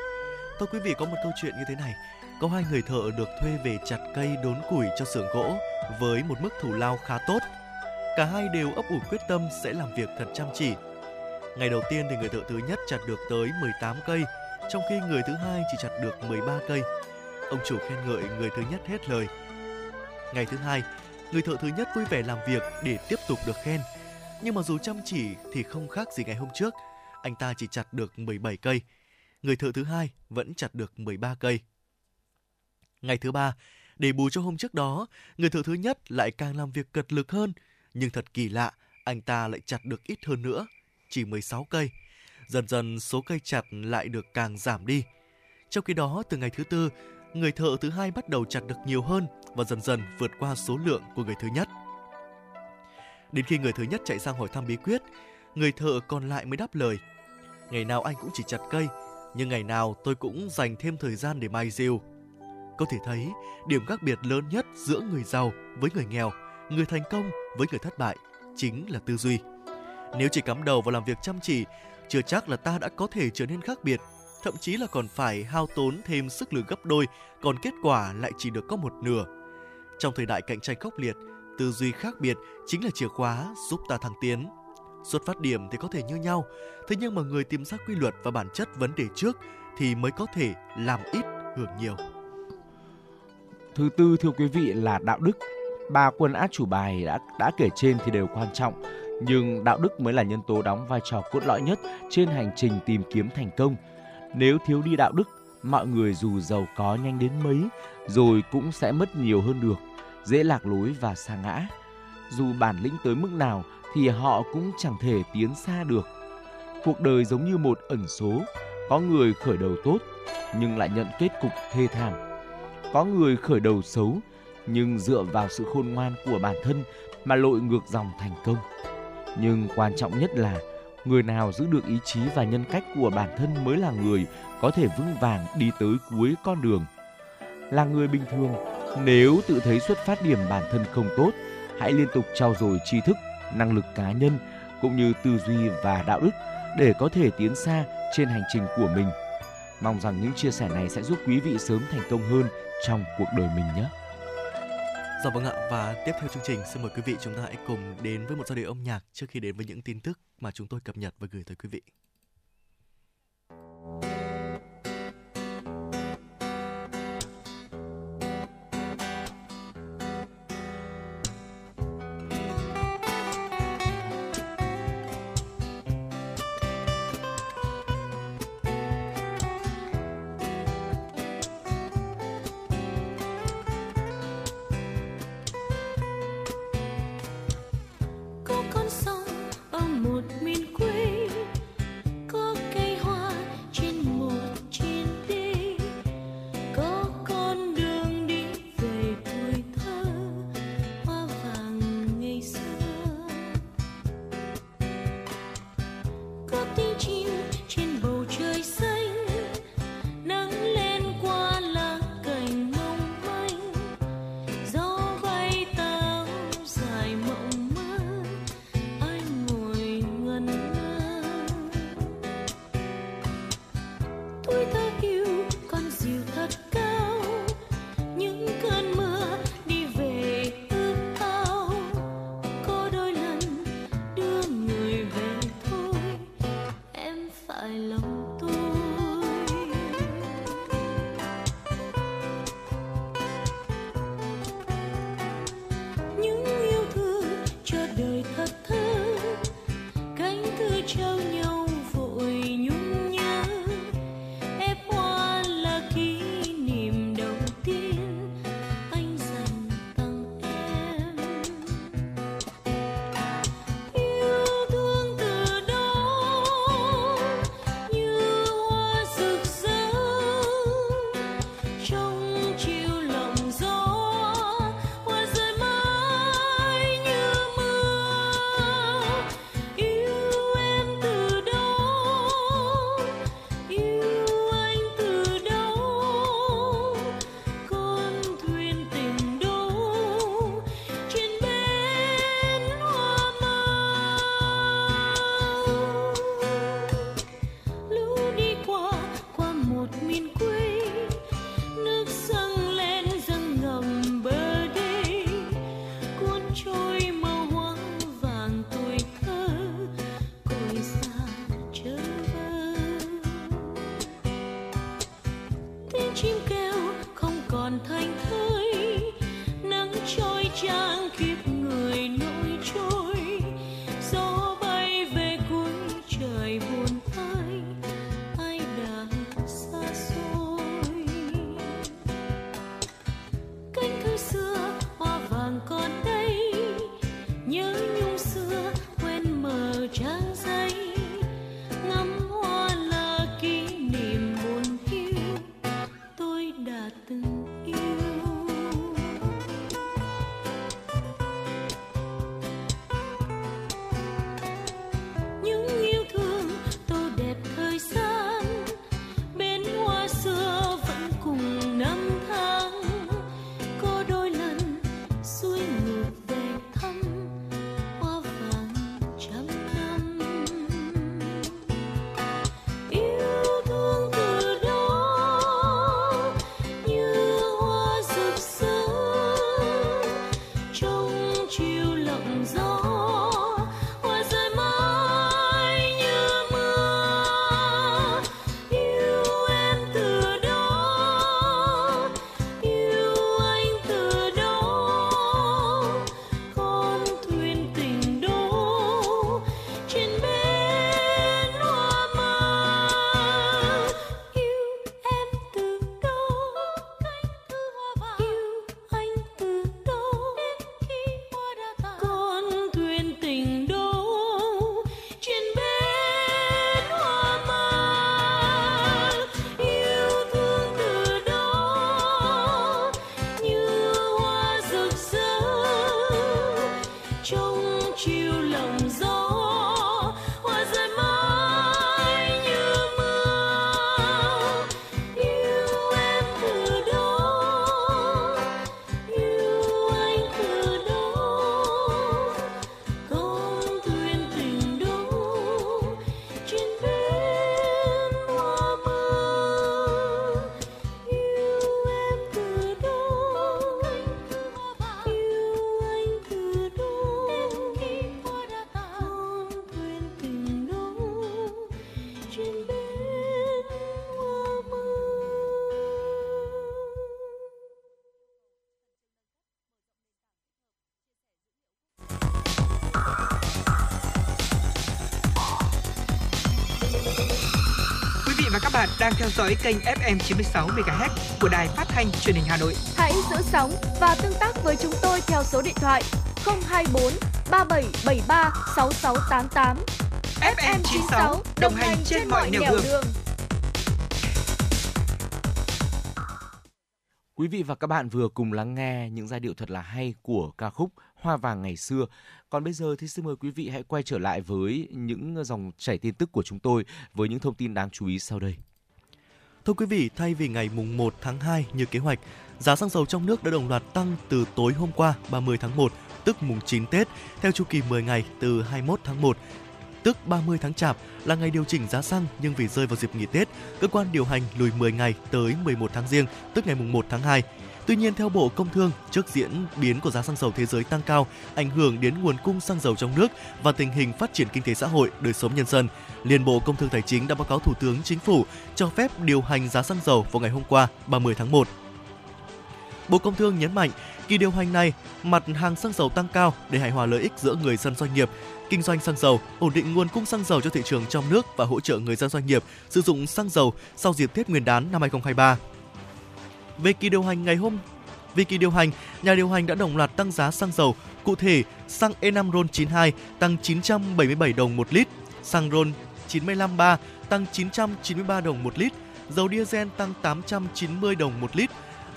Tôi quý vị có một câu chuyện như thế này. Có hai người thợ được thuê về chặt cây đốn củi cho xưởng gỗ với một mức thù lao khá tốt. Cả hai đều ấp ủ quyết tâm sẽ làm việc thật chăm chỉ. Ngày đầu tiên thì người thợ thứ nhất chặt được tới 18 cây, trong khi người thứ hai chỉ chặt được 13 cây. Ông chủ khen ngợi người thứ nhất hết lời. Ngày thứ hai, người thợ thứ nhất vui vẻ làm việc để tiếp tục được khen. Nhưng mà dù chăm chỉ thì không khác gì ngày hôm trước, anh ta chỉ chặt được 17 cây. Người thợ thứ hai vẫn chặt được 13 cây. Ngày thứ ba, để bù cho hôm trước đó, người thợ thứ nhất lại càng làm việc cật lực hơn. Nhưng thật kỳ lạ, anh ta lại chặt được ít hơn nữa, chỉ 16 cây. Dần dần số cây chặt lại được càng giảm đi. Trong khi đó, từ ngày thứ tư, người thợ thứ hai bắt đầu chặt được nhiều hơn và dần dần vượt qua số lượng của người thứ nhất. Đến khi người thứ nhất chạy sang hỏi thăm bí quyết, người thợ còn lại mới đáp lời. Ngày nào anh cũng chỉ chặt cây, nhưng ngày nào tôi cũng dành thêm thời gian để mài rìu. Có thể thấy, điểm khác biệt lớn nhất giữa người giàu với người nghèo, người thành công với người thất bại chính là tư duy. Nếu chỉ cắm đầu vào làm việc chăm chỉ, chưa chắc là ta đã có thể trở nên khác biệt, thậm chí là còn phải hao tốn thêm sức lực gấp đôi, còn kết quả lại chỉ được có một nửa. Trong thời đại cạnh tranh khốc liệt, tư duy khác biệt chính là chìa khóa giúp ta thăng tiến. Xuất phát điểm thì có thể như nhau, thế nhưng mà người tìm ra quy luật và bản chất vấn đề trước thì mới có thể làm ít hưởng nhiều. Thứ tư thưa quý vị là đạo đức. Ba quân át chủ bài đã đã kể trên thì đều quan trọng, nhưng đạo đức mới là nhân tố đóng vai trò cốt lõi nhất trên hành trình tìm kiếm thành công. Nếu thiếu đi đạo đức, mọi người dù giàu có nhanh đến mấy rồi cũng sẽ mất nhiều hơn được, dễ lạc lối và sa ngã. Dù bản lĩnh tới mức nào thì họ cũng chẳng thể tiến xa được. Cuộc đời giống như một ẩn số, có người khởi đầu tốt nhưng lại nhận kết cục thê thảm. Có người khởi đầu xấu nhưng dựa vào sự khôn ngoan của bản thân mà lội ngược dòng thành công. Nhưng quan trọng nhất là người nào giữ được ý chí và nhân cách của bản thân mới là người có thể vững vàng đi tới cuối con đường. Là người bình thường, nếu tự thấy xuất phát điểm bản thân không tốt, hãy liên tục trau dồi tri thức, năng lực cá nhân cũng như tư duy và đạo đức để có thể tiến xa trên hành trình của mình. Mong rằng những chia sẻ này sẽ giúp quý vị sớm thành công hơn trong cuộc đời mình nhé. Dạ vâng ạ, và tiếp theo chương trình, xin mời quý vị chúng ta hãy cùng đến với một giai điệu âm nhạc trước khi đến với những tin tức mà chúng tôi cập nhật và gửi tới quý vị. Bạn đang theo dõi kênh FM 96 MHz của đài phát thanh truyền hình Hà Nội. Hãy giữ sóng và tương tác với chúng tôi theo số điện thoại 024 3773 6688. FM 96 đồng hành trên mọi nẻo đường. Quý vị và các bạn vừa cùng lắng nghe những giai điệu thật là hay của ca khúc Hoa vàng ngày xưa. Còn bây giờ thì xin mời quý vị hãy quay trở lại với những dòng chảy tin tức của chúng tôi với những thông tin đáng chú ý sau đây. Thưa quý vị, thay vì ngày mùng 1 tháng 2 như kế hoạch, giá xăng dầu trong nước đã đồng loạt tăng từ tối hôm qua 30 tháng 1, tức mùng 9 Tết, theo chu kỳ 10 ngày từ 21 tháng 1 tức 30 tháng Chạp là ngày điều chỉnh giá xăng nhưng vì rơi vào dịp nghỉ Tết, cơ quan điều hành lùi 10 ngày tới 11 tháng Giêng, tức ngày mùng 1 tháng 2. Tuy nhiên theo Bộ Công Thương, trước diễn biến của giá xăng dầu thế giới tăng cao, ảnh hưởng đến nguồn cung xăng dầu trong nước và tình hình phát triển kinh tế xã hội, đời sống nhân dân, Liên Bộ Công Thương Tài chính đã báo cáo Thủ tướng Chính phủ cho phép điều hành giá xăng dầu vào ngày hôm qua, 30 tháng 1. Bộ Công Thương nhấn mạnh, kỳ điều hành này, mặt hàng xăng dầu tăng cao để hài hòa lợi ích giữa người dân doanh nghiệp, kinh doanh xăng dầu, ổn định nguồn cung xăng dầu cho thị trường trong nước và hỗ trợ người dân doanh nghiệp sử dụng xăng dầu sau dịp Tết Nguyên đán năm 2023. Về kỳ điều hành ngày hôm vì kỳ điều hành, nhà điều hành đã đồng loạt tăng giá xăng dầu. Cụ thể, xăng E5 RON92 tăng 977 đồng một lít, xăng RON 953 tăng 993 đồng một lít, dầu diesel tăng 890 đồng một lít,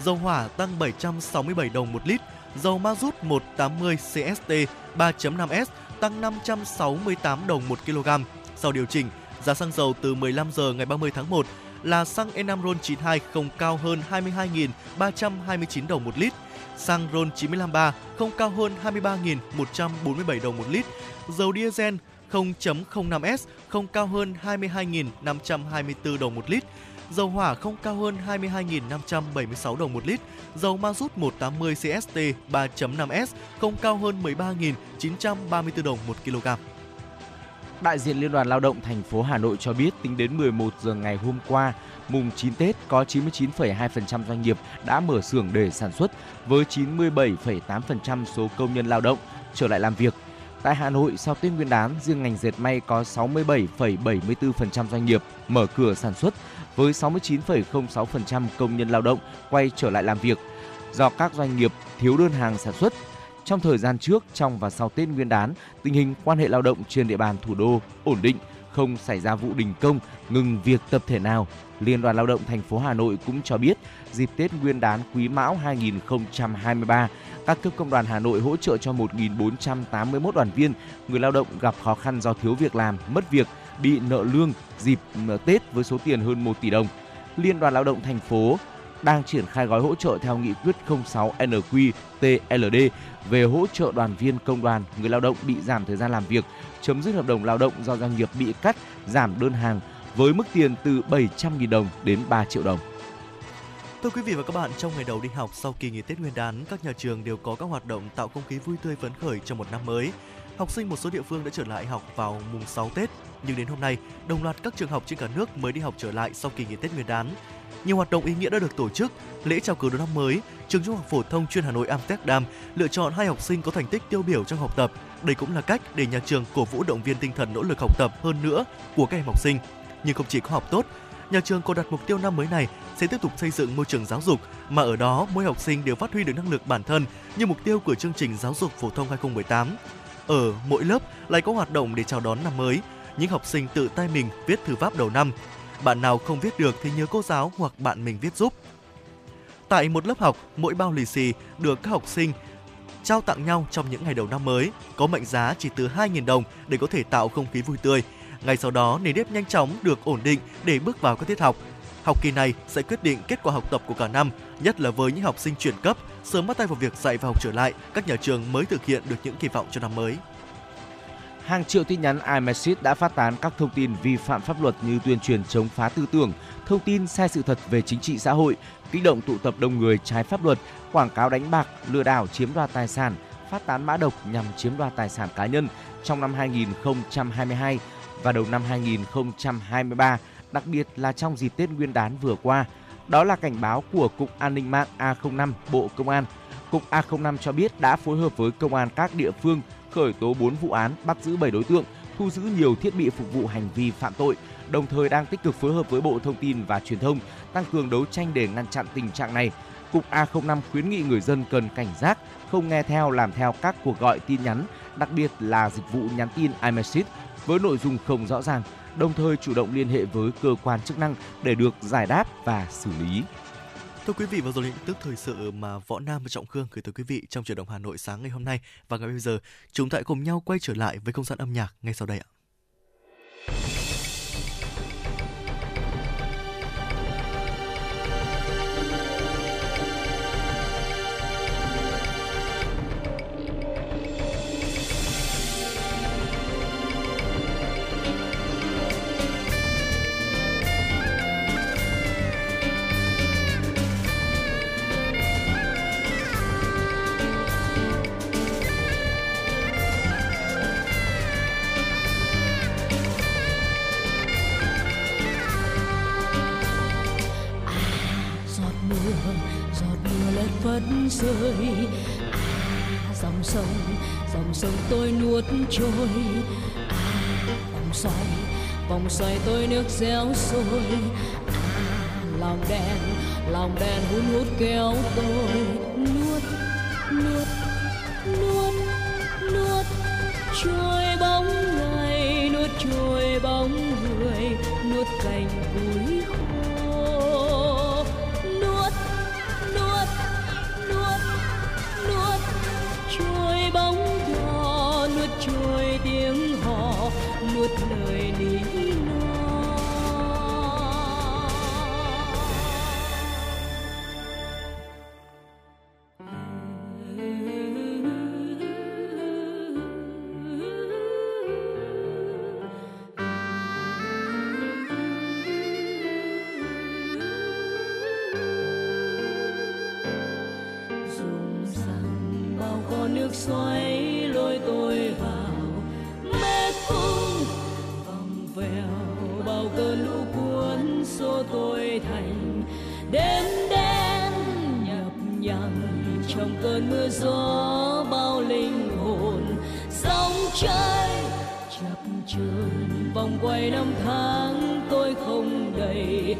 dầu hỏa tăng 767 đồng một lít, dầu ma rút 180 CST 3.5S tăng 568 đồng một kg. Sau điều chỉnh, giá xăng dầu từ 15 giờ ngày 30 tháng 1 là xăng E5 RON92 không cao hơn 22.329 đồng một lít, xăng RON953 không cao hơn 23.147 đồng một lít, dầu diesel 0.05S không cao hơn 22.524 đồng một lít, dầu hỏa không cao hơn 22.576 đồng một lít, dầu ma rút 180 CST 3.5S không cao hơn 13.934 đồng một kg. Đại diện Liên đoàn Lao động thành phố Hà Nội cho biết tính đến 11 giờ ngày hôm qua, mùng 9 Tết có 99,2% doanh nghiệp đã mở xưởng để sản xuất với 97,8% số công nhân lao động trở lại làm việc. Tại Hà Nội, sau Tết Nguyên đán, riêng ngành dệt may có 67,74% doanh nghiệp mở cửa sản xuất với 69,06% công nhân lao động quay trở lại làm việc. Do các doanh nghiệp thiếu đơn hàng sản xuất, trong thời gian trước, trong và sau Tết Nguyên đán, tình hình quan hệ lao động trên địa bàn thủ đô ổn định, không xảy ra vụ đình công, ngừng việc tập thể nào. Liên đoàn Lao động thành phố Hà Nội cũng cho biết, dịp Tết Nguyên đán Quý Mão 2023, các cấp công đoàn Hà Nội hỗ trợ cho 1.481 đoàn viên, người lao động gặp khó khăn do thiếu việc làm, mất việc, bị nợ lương dịp ờ, Tết với số tiền hơn 1 tỷ đồng. Liên đoàn Lao động thành phố đang triển khai gói hỗ trợ theo nghị quyết 06 NQ-TLD về hỗ trợ đoàn viên công đoàn, người lao động bị giảm thời gian làm việc, chấm dứt hợp đồng lao động do doanh nghiệp bị cắt, giảm đơn hàng với mức tiền từ 700.000 đồng đến 3 triệu đồng. Thưa quý vị và các bạn, trong ngày đầu đi học sau kỳ nghỉ Tết Nguyên đán, các nhà trường đều có các hoạt động tạo không khí vui tươi phấn khởi cho một năm mới. Học sinh một số địa phương đã trở lại học vào mùng 6 Tết, nhưng đến hôm nay, đồng loạt các trường học trên cả nước mới đi học trở lại sau kỳ nghỉ Tết Nguyên đán. Nhiều hoạt động ý nghĩa đã được tổ chức, lễ chào cờ đầu năm mới, trường Trung học phổ thông chuyên Hà Nội Amsterdam lựa chọn hai học sinh có thành tích tiêu biểu trong học tập. Đây cũng là cách để nhà trường cổ vũ động viên tinh thần nỗ lực học tập hơn nữa của các em học sinh. Nhưng không chỉ có học tốt, nhà trường còn đặt mục tiêu năm mới này sẽ tiếp tục xây dựng môi trường giáo dục mà ở đó mỗi học sinh đều phát huy được năng lực bản thân như mục tiêu của chương trình giáo dục phổ thông 2018. Ở mỗi lớp lại có hoạt động để chào đón năm mới, những học sinh tự tay mình viết thư pháp đầu năm. Bạn nào không viết được thì nhớ cô giáo hoặc bạn mình viết giúp. Tại một lớp học, mỗi bao lì xì được các học sinh trao tặng nhau trong những ngày đầu năm mới, có mệnh giá chỉ từ 2.000 đồng để có thể tạo không khí vui tươi. Ngay sau đó, nền nếp nhanh chóng được ổn định để bước vào các tiết học. Học kỳ này sẽ quyết định kết quả học tập của cả năm, nhất là với những học sinh chuyển cấp, sớm bắt tay vào việc dạy và học trở lại, các nhà trường mới thực hiện được những kỳ vọng cho năm mới. Hàng triệu tin nhắn iMessage đã phát tán các thông tin vi phạm pháp luật như tuyên truyền chống phá tư tưởng, thông tin sai sự thật về chính trị xã hội, kích động tụ tập đông người trái pháp luật, quảng cáo đánh bạc, lừa đảo chiếm đoạt tài sản, phát tán mã độc nhằm chiếm đoạt tài sản cá nhân trong năm 2022 và đầu năm 2023, đặc biệt là trong dịp Tết Nguyên đán vừa qua. Đó là cảnh báo của Cục An ninh mạng A05 Bộ Công an. Cục A05 cho biết đã phối hợp với công an các địa phương khởi tố 4 vụ án, bắt giữ 7 đối tượng, thu giữ nhiều thiết bị phục vụ hành vi phạm tội, đồng thời đang tích cực phối hợp với Bộ Thông tin và Truyền thông tăng cường đấu tranh để ngăn chặn tình trạng này. Cục A05 khuyến nghị người dân cần cảnh giác, không nghe theo làm theo các cuộc gọi tin nhắn, đặc biệt là dịch vụ nhắn tin iMessage với nội dung không rõ ràng, đồng thời chủ động liên hệ với cơ quan chức năng để được giải đáp và xử lý. Thưa quý vị, và rồi những tức thời sự mà Võ Nam và Trọng Khương gửi tới quý vị trong trường động Hà Nội sáng ngày hôm nay và ngày bây giờ, chúng ta hãy cùng nhau quay trở lại với không gian âm nhạc ngay sau đây ạ. Trôi. À vòng xoay vòng xoay tôi nước réo sôi à lòng đèn lòng đèn hun hút kéo tôi. Nuốt nuốt nuốt nuốt, trôi bóng ngày nuốt trôi bóng người. Nuốt cành cuối khô nước xoáy lôi tôi vào. Mê cung vòng vèo, bao cơn lũ cuốn xô tôi thành. Đêm đen nhập nhằng, trong cơn mưa gió bao linh hồn. Sóng chơi chập chờn, vòng quay năm tháng tôi không đầy.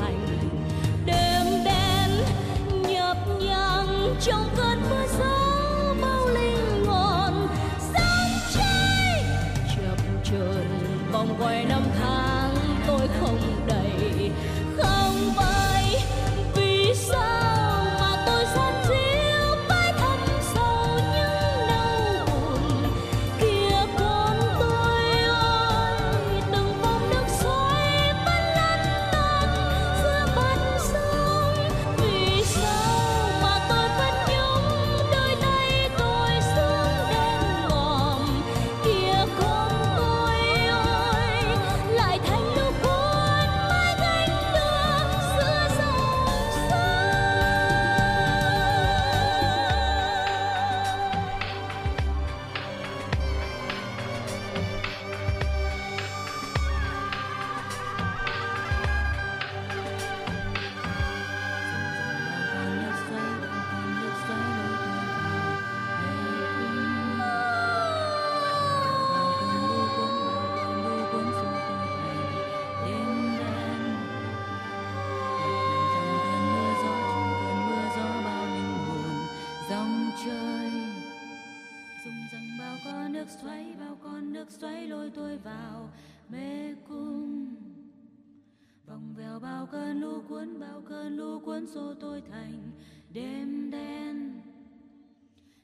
hành đêm đen nhập nhằng trong cơn cuốn bao cơn lũ cuốn xô tôi thành đêm đen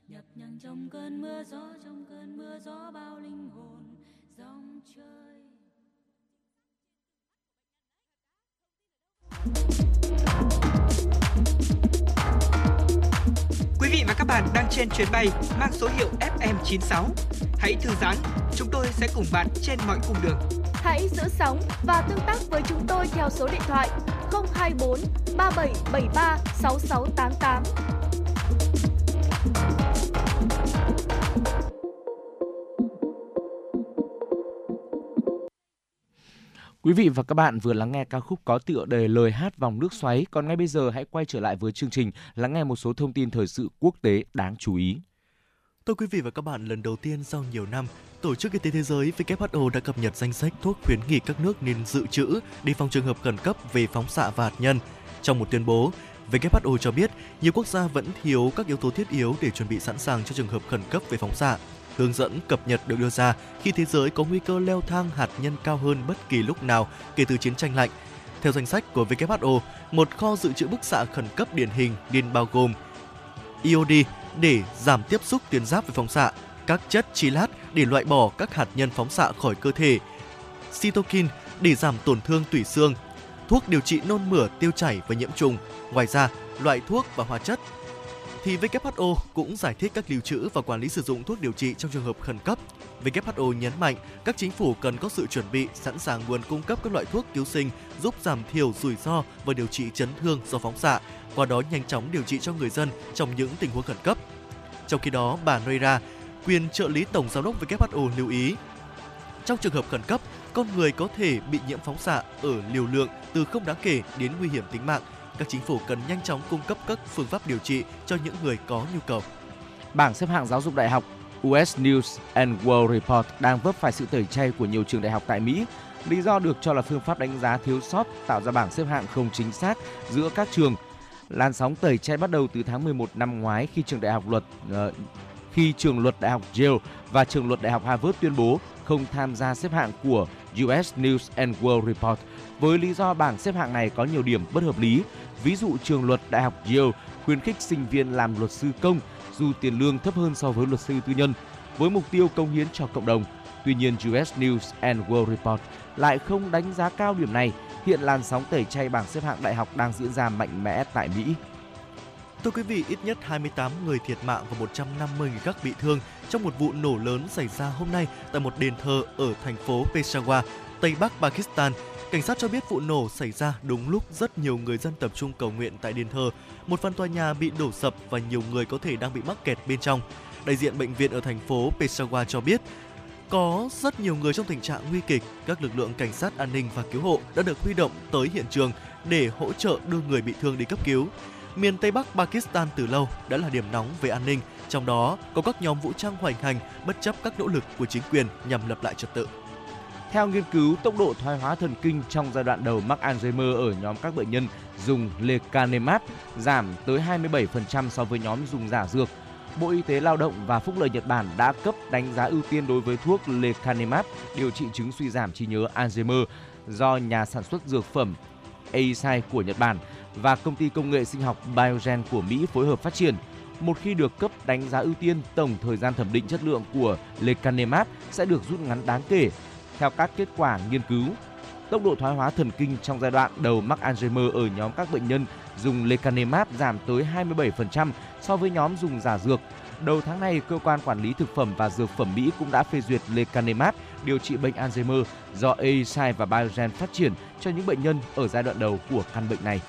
nhập nhằng trong cơn mưa gió trong cơn mưa gió bao linh hồn dòng chơi Quý vị và các bạn đang trên chuyến bay mang số hiệu FM96. Hãy thư giãn, chúng tôi sẽ cùng bạn trên mọi cung đường. Hãy giữ sóng và tương tác với chúng tôi theo số điện thoại 024 3773 6688. Quý vị và các bạn vừa lắng nghe ca khúc có tựa đề lời hát vòng nước xoáy. Còn ngay bây giờ hãy quay trở lại với chương trình, lắng nghe một số thông tin thời sự quốc tế đáng chú ý. Thưa quý vị và các bạn, lần đầu tiên sau nhiều năm, Tổ chức Y tế Thế giới WHO đã cập nhật danh sách thuốc khuyến nghị các nước nên dự trữ để phòng trường hợp khẩn cấp về phóng xạ và hạt nhân. Trong một tuyên bố, WHO cho biết nhiều quốc gia vẫn thiếu các yếu tố thiết yếu để chuẩn bị sẵn sàng cho trường hợp khẩn cấp về phóng xạ. Hướng dẫn cập nhật được đưa ra khi thế giới có nguy cơ leo thang hạt nhân cao hơn bất kỳ lúc nào kể từ chiến tranh lạnh. Theo danh sách của WHO, một kho dự trữ bức xạ khẩn cấp điển hình nên bao gồm iod để giảm tiếp xúc tuyến giáp với phóng xạ, các chất chi lát để loại bỏ các hạt nhân phóng xạ khỏi cơ thể, cytokine để giảm tổn thương tủy xương, thuốc điều trị nôn mửa, tiêu chảy và nhiễm trùng. Ngoài ra, loại thuốc và hóa chất. Thì WHO cũng giải thích các lưu trữ và quản lý sử dụng thuốc điều trị trong trường hợp khẩn cấp. WHO nhấn mạnh các chính phủ cần có sự chuẩn bị sẵn sàng nguồn cung cấp các loại thuốc cứu sinh giúp giảm thiểu rủi ro và điều trị chấn thương do phóng xạ, qua đó nhanh chóng điều trị cho người dân trong những tình huống khẩn cấp. Trong khi đó, bà Noira, quyền trợ lý tổng giám đốc WHO lưu ý, trong trường hợp khẩn cấp, con người có thể bị nhiễm phóng xạ ở liều lượng từ không đáng kể đến nguy hiểm tính mạng các chính phủ cần nhanh chóng cung cấp các phương pháp điều trị cho những người có nhu cầu. Bảng xếp hạng giáo dục đại học US News and World Report đang vấp phải sự tẩy chay của nhiều trường đại học tại Mỹ. Lý do được cho là phương pháp đánh giá thiếu sót tạo ra bảng xếp hạng không chính xác giữa các trường. Làn sóng tẩy chay bắt đầu từ tháng 11 năm ngoái khi trường đại học luật uh, khi trường luật đại học Yale và trường luật đại học Harvard tuyên bố không tham gia xếp hạng của US News and World Report với lý do bảng xếp hạng này có nhiều điểm bất hợp lý Ví dụ trường luật Đại học Yale khuyến khích sinh viên làm luật sư công dù tiền lương thấp hơn so với luật sư tư nhân với mục tiêu công hiến cho cộng đồng. Tuy nhiên, US News and World Report lại không đánh giá cao điểm này. Hiện làn sóng tẩy chay bảng xếp hạng đại học đang diễn ra mạnh mẽ tại Mỹ. Thưa quý vị, ít nhất 28 người thiệt mạng và 150 người khác bị thương trong một vụ nổ lớn xảy ra hôm nay tại một đền thờ ở thành phố Peshawar, Tây Bắc Pakistan Cảnh sát cho biết vụ nổ xảy ra đúng lúc rất nhiều người dân tập trung cầu nguyện tại đền thờ. Một phần tòa nhà bị đổ sập và nhiều người có thể đang bị mắc kẹt bên trong. Đại diện bệnh viện ở thành phố Peshawar cho biết có rất nhiều người trong tình trạng nguy kịch. Các lực lượng cảnh sát an ninh và cứu hộ đã được huy động tới hiện trường để hỗ trợ đưa người bị thương đi cấp cứu. Miền Tây Bắc Pakistan từ lâu đã là điểm nóng về an ninh, trong đó có các nhóm vũ trang hoành hành bất chấp các nỗ lực của chính quyền nhằm lập lại trật tự. Theo nghiên cứu, tốc độ thoái hóa thần kinh trong giai đoạn đầu mắc Alzheimer ở nhóm các bệnh nhân dùng lecanemab giảm tới 27% so với nhóm dùng giả dược. Bộ Y tế Lao động và Phúc lợi Nhật Bản đã cấp đánh giá ưu tiên đối với thuốc lecanemab điều trị chứng suy giảm trí nhớ Alzheimer do nhà sản xuất dược phẩm Eisai của Nhật Bản và công ty công nghệ sinh học Biogen của Mỹ phối hợp phát triển. Một khi được cấp đánh giá ưu tiên, tổng thời gian thẩm định chất lượng của lecanemab sẽ được rút ngắn đáng kể theo các kết quả nghiên cứu, tốc độ thoái hóa thần kinh trong giai đoạn đầu mắc Alzheimer ở nhóm các bệnh nhân dùng lecanemab giảm tới 27% so với nhóm dùng giả dược. Đầu tháng này, cơ quan quản lý thực phẩm và dược phẩm Mỹ cũng đã phê duyệt lecanemab điều trị bệnh Alzheimer do Eisai và Biogen phát triển cho những bệnh nhân ở giai đoạn đầu của căn bệnh này.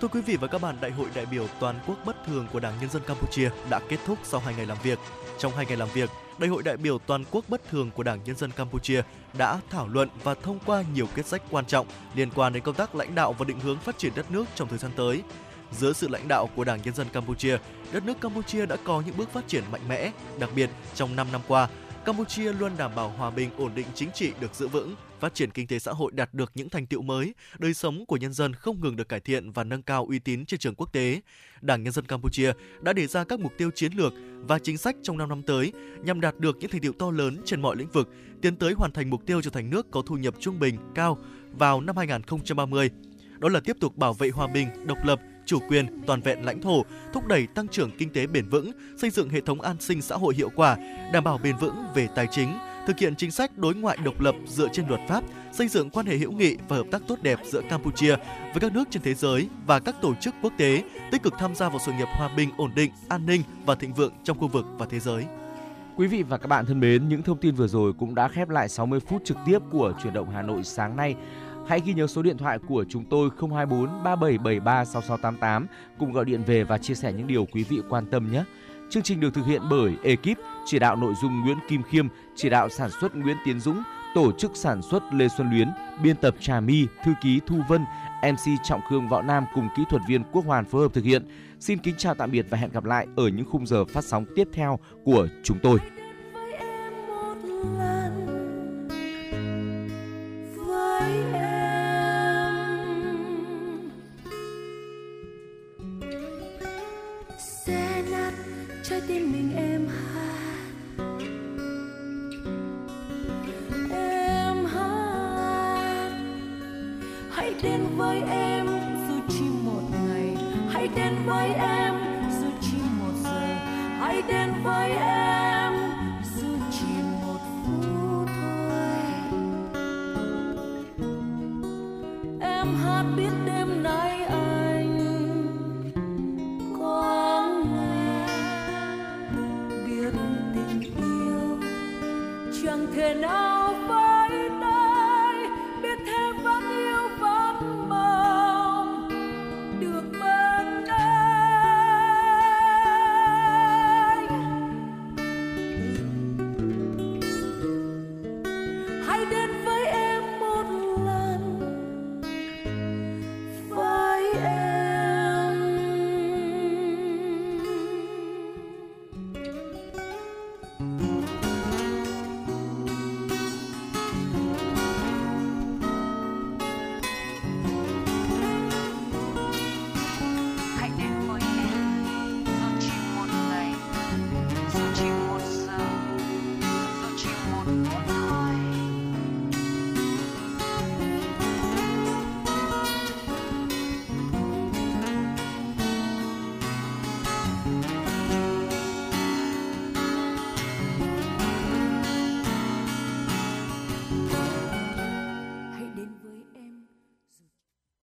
Thưa quý vị và các bạn, Đại hội đại biểu toàn quốc bất thường của Đảng Nhân dân Campuchia đã kết thúc sau 2 ngày làm việc. Trong 2 ngày làm việc, Đại hội đại biểu toàn quốc bất thường của Đảng Nhân dân Campuchia đã thảo luận và thông qua nhiều quyết sách quan trọng liên quan đến công tác lãnh đạo và định hướng phát triển đất nước trong thời gian tới. Dưới sự lãnh đạo của Đảng Nhân dân Campuchia, đất nước Campuchia đã có những bước phát triển mạnh mẽ, đặc biệt trong 5 năm qua, Campuchia luôn đảm bảo hòa bình, ổn định chính trị được giữ vững, phát triển kinh tế xã hội đạt được những thành tựu mới, đời sống của nhân dân không ngừng được cải thiện và nâng cao uy tín trên trường quốc tế. Đảng Nhân dân Campuchia đã đề ra các mục tiêu chiến lược và chính sách trong 5 năm tới nhằm đạt được những thành tựu to lớn trên mọi lĩnh vực, tiến tới hoàn thành mục tiêu trở thành nước có thu nhập trung bình cao vào năm 2030 đó là tiếp tục bảo vệ hòa bình, độc lập, chủ quyền, toàn vẹn lãnh thổ, thúc đẩy tăng trưởng kinh tế bền vững, xây dựng hệ thống an sinh xã hội hiệu quả, đảm bảo bền vững về tài chính, thực hiện chính sách đối ngoại độc lập dựa trên luật pháp, xây dựng quan hệ hữu nghị và hợp tác tốt đẹp giữa Campuchia với các nước trên thế giới và các tổ chức quốc tế, tích cực tham gia vào sự nghiệp hòa bình, ổn định, an ninh và thịnh vượng trong khu vực và thế giới. Quý vị và các bạn thân mến, những thông tin vừa rồi cũng đã khép lại 60 phút trực tiếp của chuyển động Hà Nội sáng nay. Hãy ghi nhớ số điện thoại của chúng tôi 024 3773 6688 cùng gọi điện về và chia sẻ những điều quý vị quan tâm nhé. Chương trình được thực hiện bởi ekip chỉ đạo nội dung Nguyễn Kim Khiêm, chỉ đạo sản xuất Nguyễn Tiến Dũng, tổ chức sản xuất Lê Xuân Luyến, biên tập Trà My, thư ký Thu Vân, MC Trọng Khương Võ Nam cùng kỹ thuật viên Quốc Hoàn phối hợp thực hiện. Xin kính chào tạm biệt và hẹn gặp lại ở những khung giờ phát sóng tiếp theo của chúng tôi. trái tim mình em hãy đến